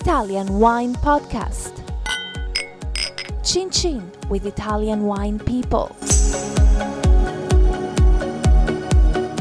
Italian Wine Podcast. Chin Chin with Italian wine people.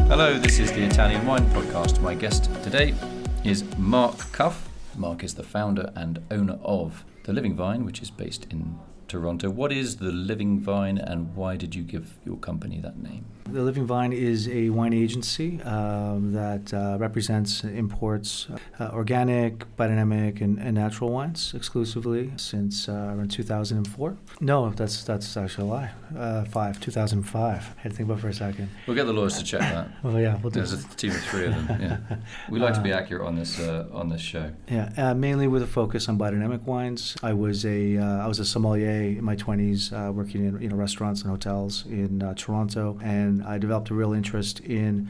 Hello, this is the Italian Wine Podcast. My guest today is Mark Cuff. Mark is the founder and owner of The Living Vine, which is based in Toronto. What is The Living Vine and why did you give your company that name? The Living Vine is a wine agency um, that uh, represents, imports uh, organic, biodynamic, and, and, natural wines exclusively since uh, around 2004. No, that's that's actually a lie. Uh, five, 2005. I had to think about it for a second. We'll get the lawyers to check that. well, yeah, we'll do. There's a team of three of them. Yeah, we like to be uh, accurate on this uh, on this show. Yeah, mainly with a focus on biodynamic wines. I was a I was a sommelier in my 20s, uh, working in you know restaurants and hotels in uh, Toronto, and I developed a real interest in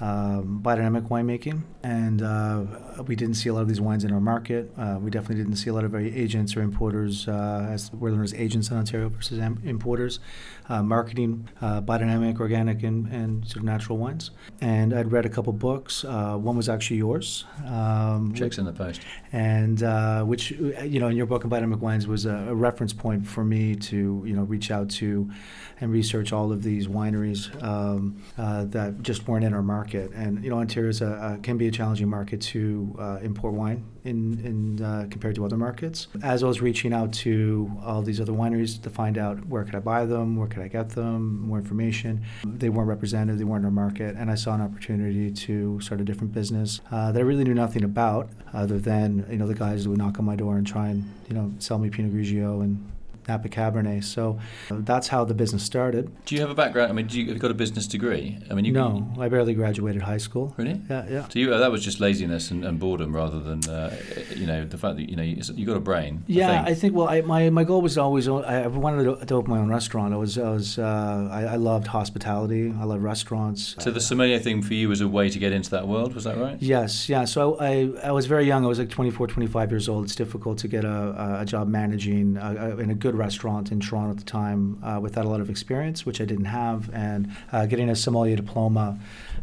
um, biodynamic winemaking, and uh, we didn't see a lot of these wines in our market. Uh, we definitely didn't see a lot of agents or importers, uh, as we're known as agents in Ontario versus importers, uh, marketing uh, biodynamic, organic, and, and, sort of natural wines. And I'd read a couple books. Uh, one was actually yours. Um, Checks in the post. And which, you know, in your book on biodynamic wines was a, a, reference point for me to, you know, reach out to and research all of these wineries um, that just weren't in our market market. And you know, Ontario can be a challenging market to uh, import wine in, in uh, compared to other markets. As I was reaching out to all these other wineries to find out where could I buy them, where could I get them, more information, they weren't represented, they weren't in our market, and I saw an opportunity to start a different business uh, that I really knew nothing about, other than you know the guys who would knock on my door and try and you know sell me Pinot Grigio and Napa Cabernet. So that's how the business started. Do you have a background? I mean, do you have you got a business degree? I mean, you, no, I barely graduated high school. Really? Yeah, yeah. So you, uh, that was just laziness and, and boredom rather than uh, you know the fact that you know you, you got a brain. Yeah, I think. I think well, I, my my goal was always I wanted to, open my own restaurant. I was I was uh, I, I, loved hospitality. I loved restaurants. So the sommelier thing for you was a way to get into that world. Was that right? Yes, yeah. So I I was very young. I was like 24, 25 years old. It's difficult to get a, a job managing a, in a good restaurant in Toronto at the time uh, without a lot of experience, which I didn't have, and uh, getting a sommelier diploma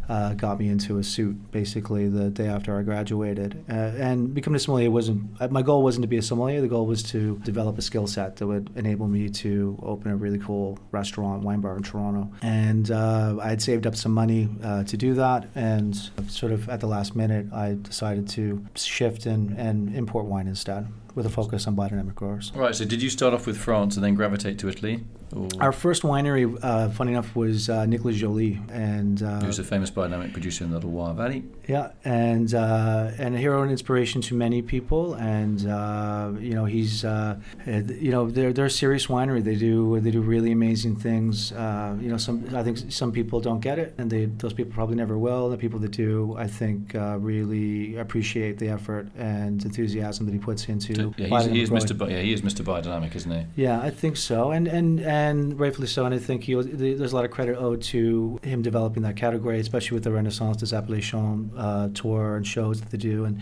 uh, got me into a suit basically the day after I graduated. Uh, and becoming a sommelier wasn't uh, my goal wasn't to be a sommelier. The goal was to develop a skill set that would enable me to open a really cool restaurant, wine bar in Toronto. And uh, I had saved up some money to do that, and sort of at the last minute, I decided to shift and, and import wine instead with a focus on biodynamic growers. Right. So, did you start off with France and then gravitate to Italy? Or? Our first winery, uh, funny enough, was uh, Nicolas Joly, and uh, who's a famous biodynamic producer in the Loire Valley. Yeah, and uh, and a hero and inspiration to many people, and uh, you know he's uh, you know they're they're a serious winery. They do they do really amazing things. you know, some I think some people don't get it, and they those people probably never will. The people that do, I think, really appreciate the effort and enthusiasm that he puts into. Yeah, he is Mr. Bi- yeah, he is Mr. Biodynamic, isn't he? Yeah, I think so, and and. and and rightfully so. And I think he was, there's a lot of credit owed to him developing that category, especially with the Renaissance des Appellations uh, tour and shows that they do. And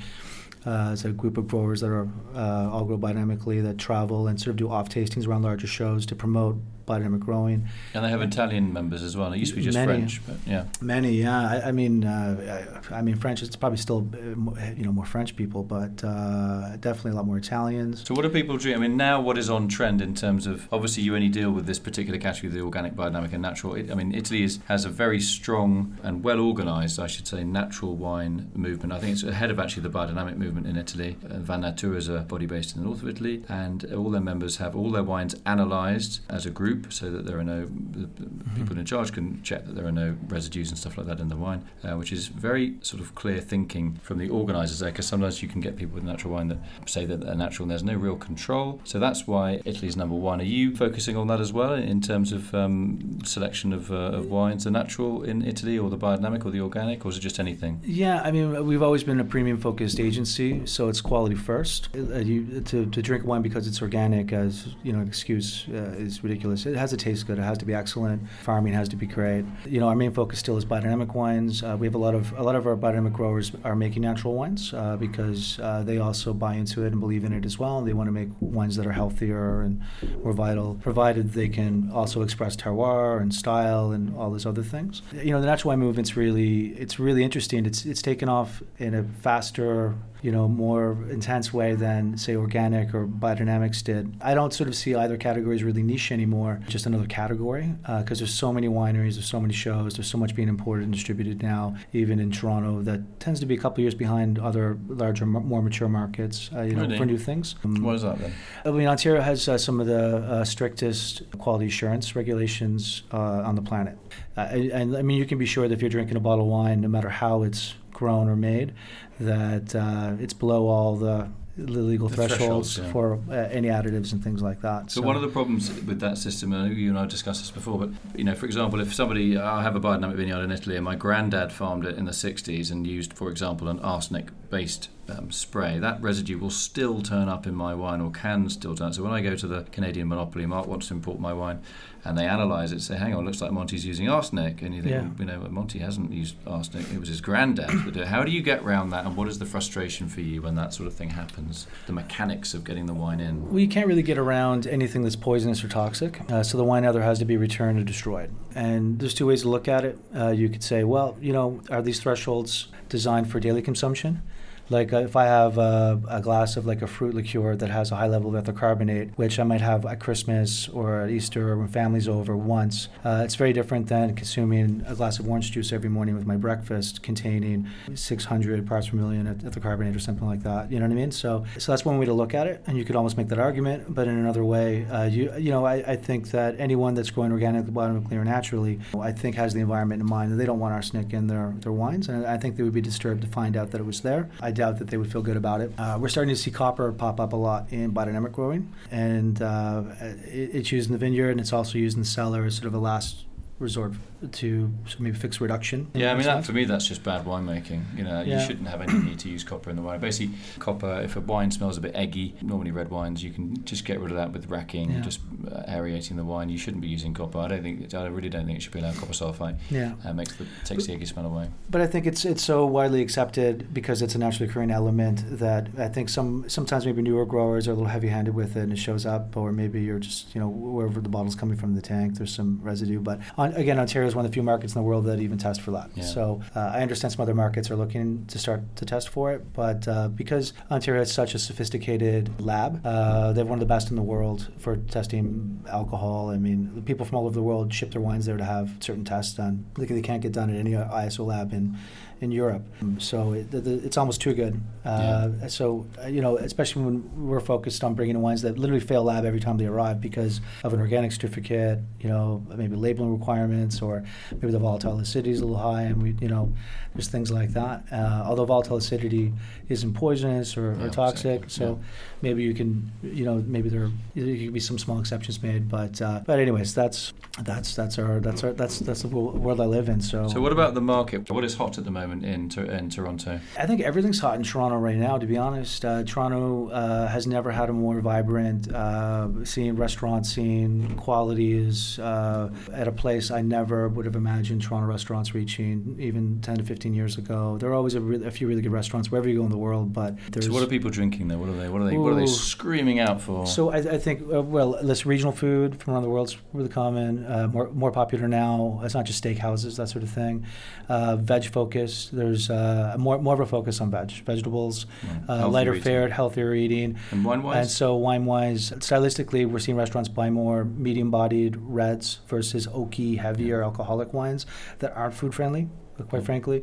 uh, it's a group of growers that are uh, all grow biodynamically that travel and sort of do off tastings around larger shows to promote biodynamic growing. And they have Italian members as well. It used to be just many, French, but yeah. Many, yeah. I, I mean, uh, I, I, mean, French. It's probably still, uh, you know, more French people, but uh, definitely a lot more Italians. So, what do people do? I mean, now what is on trend in terms of? Obviously, you only deal with this particular category, the organic, biodynamic, and natural. I mean, Italy is, has a very strong and well organised, I should say, natural wine movement. I think it's ahead of actually the biodynamic movement in Italy. Uh, VinNatur is a body based in the north of Italy, and all their members have all their wines analysed as a group group so that there are no the, mm-hmm. people in charge can check that there are no residues and stuff like that in the wine, uh, which is very sort of clear thinking from the organisers there. Because sometimes you can get people with natural wine that say that they're natural and there's no real control. So that's why Italy's number one. Are you focusing on that as well in terms of um, selection of, uh, of wines, the natural in Italy, or the biodynamic, or the organic, or is it just anything? Yeah, I mean we've always been a premium focused agency, so it's quality first. Uh, you, to, to drink wine because it's organic as you know an excuse uh, is ridiculous. It has to taste good. It has to be excellent. Farming has to be great. You know, our main focus still is biodynamic wines. Uh, we have a lot of a lot of our biodynamic growers are making natural wines uh, because uh, they also buy into it and believe in it as well. They want to make wines that are healthier and more vital, provided they can also express terroir and style and all those other things. You know, the natural wine movement's really it's really interesting. It's it's taken off in a faster you know, more intense way than, say, organic or biodynamics did. I don't sort of see either category as really niche anymore, just another category, because uh, there's so many wineries, there's so many shows, there's so much being imported and distributed now, even in Toronto, that tends to be a couple years behind other larger, more mature markets, uh, you know, Really? for new things. Um, What is that then? I mean, Ontario has uh, some of the uh, strictest quality assurance regulations uh, on the planet. Uh, and, and I mean, you can be sure that if you're drinking a bottle of wine, no matter how it's grown or made, that uh, it's below all the the legal The thresholds, thresholds, yeah. for uh, any additives and things like that. So, one of the problems with that system, and you and I have discussed this before, but you know, for example, if somebody, I have a biodynamic vineyard in Italy, and my granddad farmed it in the '60s and used, for example, an arsenic-based um, spray, that residue will still turn up in my wine, or can still turn. up. So when I go to the Canadian monopoly, Mark wants to import my wine, and they analyse it, say, "Hang on, looks like Monty's using arsenic," and you think, Yeah. well, you know, Monty hasn't used arsenic; it was his granddad. but uh, how do you get around that, and what is the frustration for you when that sort of thing happens? The mechanics of getting the wine in. Well, you can't really get around anything that's poisonous or toxic. Uh, so the wine either has to be returned or destroyed. And there's two ways to look at it. Uh, you could say, well, you know, are these thresholds designed for daily consumption? Like uh, if I have a, a glass of like a fruit liqueur that has a high level of ethyl carbamate, which I might have at Christmas or at Easter or when family's over once, uh, it's very different than consuming a glass of orange juice every morning with my breakfast containing 600 parts per million eth- ethyl carbamate or something like that. You know what I mean? So, so that's one way to look at it, and you could almost make that argument. But in another way, uh, you you know, I, I think that anyone that's growing organically, biodynamically, or naturally, I think has the environment in mind, and they don't want arsenic in their, their wines, and I think they would be disturbed to find out that it was there. I doubt that they would feel good about it. Uh, we're starting to see copper pop up a lot in biodynamic growing, and uh, it, it's used in the vineyard, and it's also used in the cellar as sort of a last resort to of maybe fix reduction. Yeah, I mean, that, for me, that's just bad winemaking. You know, you shouldn't have any need to use copper in the wine. Basically, copper, if a wine smells a bit eggy, normally red wines, you can just get rid of that with racking, Yeah. just uh, aerating the wine. You shouldn't be using copper. I don't think, I really don't think it should be allowed copper sulfate. Yeah. Uh, makes the, takes the eggy smell away. But I think it's it's so widely accepted because it's a naturally occurring element that I think some sometimes maybe newer growers are a little heavy-handed with it and it shows up, or maybe you're just you know wherever the bottle's coming from the tank, there's some residue. But on, again, Ontario is one of the few markets in the world that even test for that. Yeah. So uh, I understand some other markets are looking to start to test for it, but uh, because Ontario has such a sophisticated lab, uh, they have one of the best in the world for testing alcohol. I mean, people from all over the world ship their wines there to have certain tests done. Like they can't get done at any ISO lab in in Europe. So it, the, the, it's almost too good. Uh, So uh, you know, especially when we're focused on bringing in wines that literally fail lab every time they arrive because of an organic certificate, you know, maybe labeling requirements, or maybe the volatile acidity is a little high, and we, you know, there's things like that. Uh, although volatile acidity isn't poisonous or, Yeah, or toxic, exactly. so maybe you can, you know, maybe there there could be some small exceptions made, but uh, but anyways, that's that's that's our that's our that's that's the world I live in. So So, what about the market? What is hot at the moment in, in Toronto? I think everything's hot in Toronto right now. To be honest, uh, Toronto uh, has never had a more vibrant uh, scene, restaurant scene. Quality is uh, at a place I never would have imagined Toronto restaurants reaching, even 10 to 15 years ago. There are always a, re- a few really good restaurants wherever you go in the world, but there's So, what are people drinking there? What are they? What are they? What are they screaming out for? So I, I think uh, well, this regional food from around the world's really common, uh, more more popular now. It's not just steakhouses, that sort of thing. Uh, veg focus. There's uh, more more of a focus on veg, vegetables, Yeah. uh, lighter eating. fared, healthier eating. and wine wise, And so wine wise, stylistically, we're seeing restaurants buy more medium bodied reds versus oaky, heavier alcoholic wines that aren't food friendly. Quite frankly,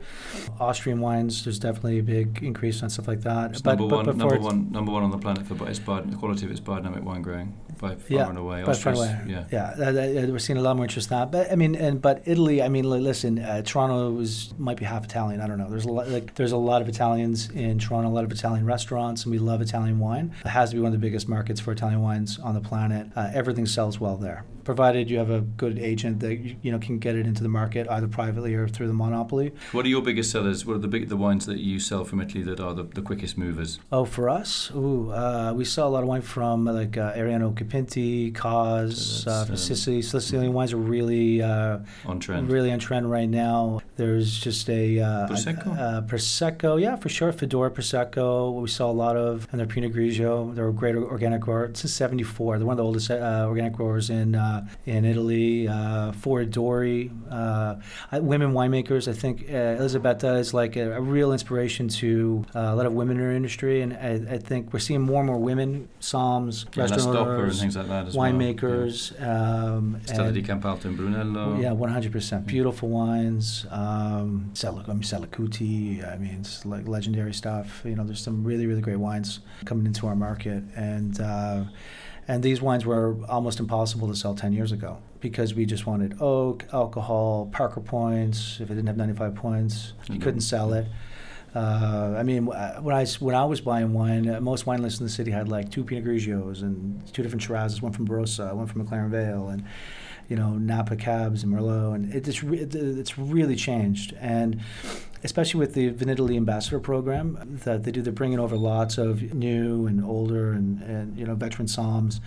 Austrian wines. There's definitely a big increase on stuff like that. It's number one, number one, number one on the planet for it's bi- the quality of its biodynamic wine growing by far Yeah, and away. By far Austria's- away. yeah. yeah. that- that- we're seeing a lot more interest in that. But I mean, and but Italy. I mean, listen, uh, Toronto is might be half Italian. I don't know. There's a lot like there's a lot of Italians in Toronto, a lot of Italian restaurants, and we love Italian wine. It has to be one of the biggest markets for Italian wines on the planet. Uh, everything sells well there. Provided you have a good agent that you, you know can get it into the market either privately or through the monopoly. What are your biggest sellers? What are the big the wines that you sell from Italy that are the, the quickest movers? Oh, for us, ooh, uh, we sell a lot of wine from like uh, Arianna Occhipinti, COS, So uh, um, Sicily. Sicilian wines are really uh, On trend. really on trend right now. There's just a uh, Prosecco? Uh, prosecco, yeah, for sure. Fedora Prosecco, we saw a lot of, and their Pinot Grigio. They're a great organic grower. It's since '74. They're one of the oldest uh, organic growers in uh, in Italy. Uh, Foradori, uh, women winemakers. I think uh, Elisabetta is like a, a real inspiration to uh, a lot of women in our industry, and I, I think we're seeing more and more women, somms, Yeah, Stoppa and things like that as well. winemakers. Um, Yeah. Stella di Campalto and Brunello. yeah, one hundred percent. Beautiful wines. Um, I mean, Salicutti. I mean, it's like legendary stuff. You know, there's some really, really great wines coming into our market, and uh, and these wines were almost impossible to sell ten years ago because we just wanted oak, alcohol, Parker points. If it didn't have ninety five points, you Mhm. couldn't sell it. Uh, I mean, uh, when I when I was buying wine, uh, most wine lists in the city had like two Pinot Grigios and two different Shirazes, one from Barossa, one from McLaren Vale, and you know Napa Cabs and Merlot, and it, it's re- it, it's really changed, and especially with the Vinitaly Ambassador program that they do, they're bringing over lots of new and older and, and you know veteran somms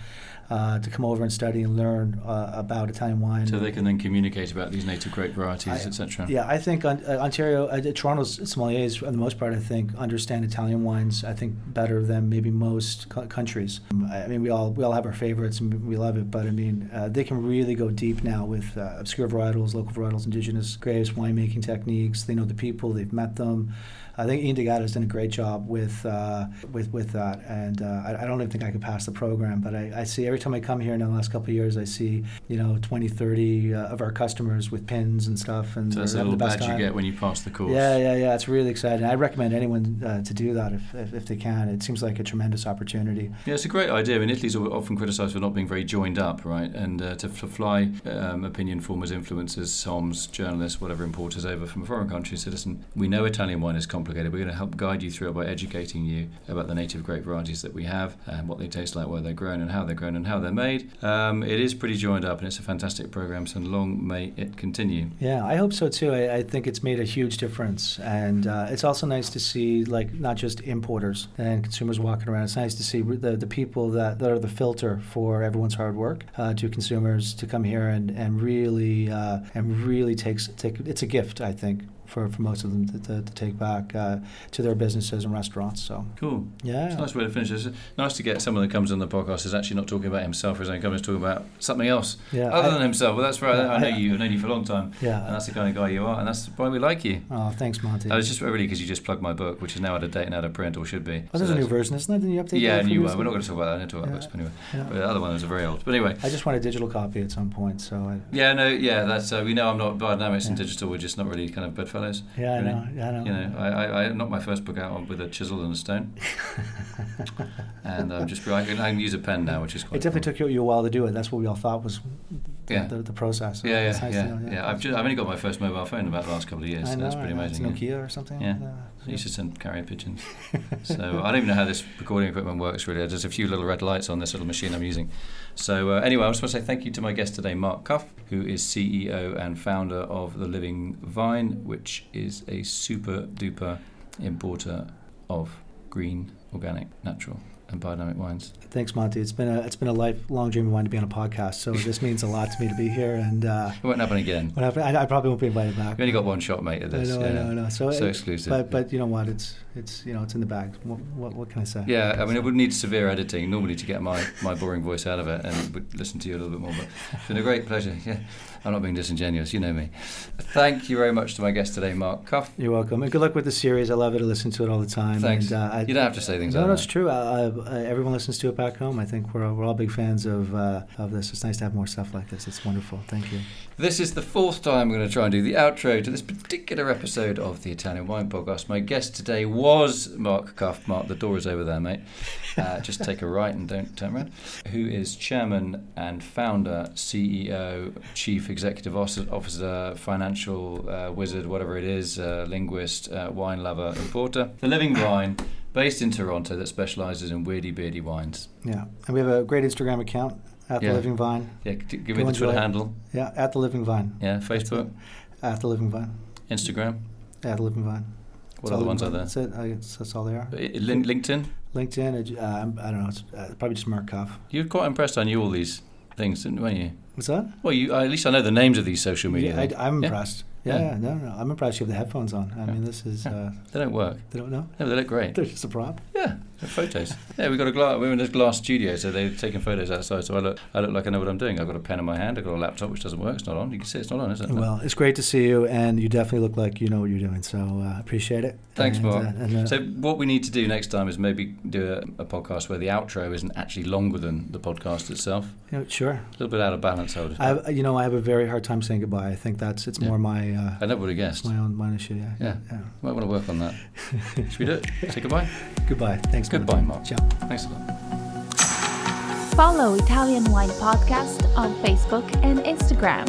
uh, to come over and study and learn uh, about Italian wine. So they can then communicate about these native grape varieties, etc. Yeah, I think on, uh, Ontario, uh, Toronto's sommeliers, for the most part, I think understand Italian wines. I think better than maybe most co- countries. Um, I I mean, we all we all have our favorites and we love it, but I mean, uh, they can really go deep now with uh, obscure varietals, local varietals, indigenous grapes, winemaking techniques. They know the people, they've met them. I think Ian has done a great job with uh, with with that, and uh, I, I don't even think I could pass the program. But I, I see every time I come here in the last couple of years, I see you know 20, 30 uh, of our customers with pins and stuff, and So that's a little the best badge you get when you pass the course. Yeah, yeah, yeah. It's really exciting. I recommend anyone uh, to do that if, if, if they can. It seems like a tremendous opportunity. Yeah, it's a great idea. I mean, Italy's al- often criticised for not being very joined up, right? And uh, to, to fly um, opinion formers, influencers, SOMs, journalists, whatever importers over from a foreign country, say, we know Italian wine is complicated. We're going to help guide you through it by educating you about the native grape varieties that we have and what they taste like, where they're grown, and how they're grown, and how they're made. Um, it is pretty joined up, and it's a fantastic program. So long may it continue. Yeah, I hope so too. I, I think it's made a huge difference, and uh, it's also nice to see like not just importers and consumers walking around. It's nice to see the, the people that, that are the filter for everyone's hard work uh, to consumers to come here and and really uh, and really takes take. It's a gift, I think. For, for most of them to, to, to take back uh, to their businesses and restaurants. So Cool. yeah, It's a nice way to finish. It's nice to get someone that comes on the podcast is actually not talking about himself or his own company, is talking about something else yeah. other I- than himself. Well, that's right. Yeah, I know I- you. I've known you for a long time, Yeah, and that's the kind of guy you are, and that's why we like you. Oh, thanks, Monty. Uh, it's just really because you just plugged my book, which is now out of date and out of print, or should be. Oh, there's So a new version, isn't it? Didn't you update it? Yeah, that new one. We're not going to talk about that. I don't talk about Yeah. books, but anyway. Yeah. But the other one was very old. But anyway. I just want a digital copy at some point, so I, Yeah, no, yeah, that's uh, we know I'm not biodynamics and digital. We're just not really kind of bedfellows. yeah, I Really? know, yeah, I know. You know, I, I, I knocked my first book out with a chisel and a stone, and I'm just I can, I can use a pen now, which is quite. it definitely took you a while to do it. That's what we all thought was Yeah. the, the process. So Yeah, yeah, nice yeah, know, yeah. I've just I've only got my first mobile phone about the last couple of years. I so know, that's pretty know. amazing. It's yeah. Nokia or something. Yeah. I used to send carrier pigeons. so I don't even know how this recording equipment works really. There's a few little red lights on this little machine I'm using. So uh, anyway, I just want to say thank you to my guest today, Mark Cuff, who is CEO and founder of The Living Vine, which is a super duper importer of green, organic, natural, and biodynamic wines. Thanks, Monty. It's been a it's been a lifelong dream of mine to be on a podcast. So this means a lot to me to be here. And uh, It won't happen again. what happened? I, I probably won't be invited back. You only got one shot, mate, at I this. know, yeah. I know, I know. So, So it- exclusive. But but you know what? It's it's you know it's in the bag. What what, what can I say? Yeah, I mean, it would need severe editing normally to get my, my boring voice out of it and would listen to you a little bit more. But it's been a great pleasure. Yeah, I'm not being disingenuous, you know me. Thank you very much to my guest today, Mark Cuff. You're welcome. And good luck with the series. I love it. I listen to it all the time. Thanks. And, uh, I, You don't have to say things No, like no, that. it's true. Uh, everyone listens to it back home. I think we're, we're all big fans of uh, of this. It's nice to have more stuff like this. It's wonderful. Thank you. This is the fourth time I'm going to try and do the outro to this particular episode of the Italian Wine Podcast. My guest today was Mark Cuff. Mark, the door is over there, mate. Uh, just take a right and don't turn around. Who is chairman and founder, CEO, chief executive Officer- financial uh, wizard, whatever it is, uh, linguist, uh, wine lover, importer. The Living Vine, based in Toronto, that specialises in weirdy beardy wines. Yeah, and we have a great Instagram account at Yeah. the Living Vine. Yeah, give Go me the Twitter it. handle. Yeah, at the Living Vine. Yeah, Facebook, At the Living Vine. Instagram. At the Living Vine. What other the ones are there? That's it. I guess that's all they are. I- Lin- LinkedIn. LinkedIn. Uh, I'm- don't know. It's uh, probably just Mark Cuff. You're quite impressed. I knew all these things, didn't weren't you? What's that? Well, you at least I know the names of these social media. Yeah. I, am Yeah. impressed. Yeah, Yeah. no, no, I'm impressed. You have the headphones on. I mean, this is. Uh, They don't work. they don't know. No, they look great. They're just a prop. Yeah, photos. yeah, we got a glass. We're in this glass studio, so they're taking photos outside. So I look, I look like I know what I'm doing. I've got a pen in my hand. I've got a laptop which doesn't work. It's not on. You can see it's not on, is it? Well, it's great to see you, and you definitely look like you know what you're doing. So uh, appreciate it. Thanks, and, Mark. Uh, and, uh, So what we need to do next time is maybe do a, a podcast where the outro isn't actually longer than the podcast itself. you know, sure. A little bit out of balance, I would. I, you know, I have a very hard time saying goodbye. I think that's it's Yeah. more my uh, I never would have guessed. my own my own issue. Yeah. Yeah. Might want to work on that. Should we do it? Say goodbye. Goodbye. Thanks. Mark. Goodbye, Mark. Ciao. Thanks a lot. Follow Italian Wine Podcast on Facebook and Instagram.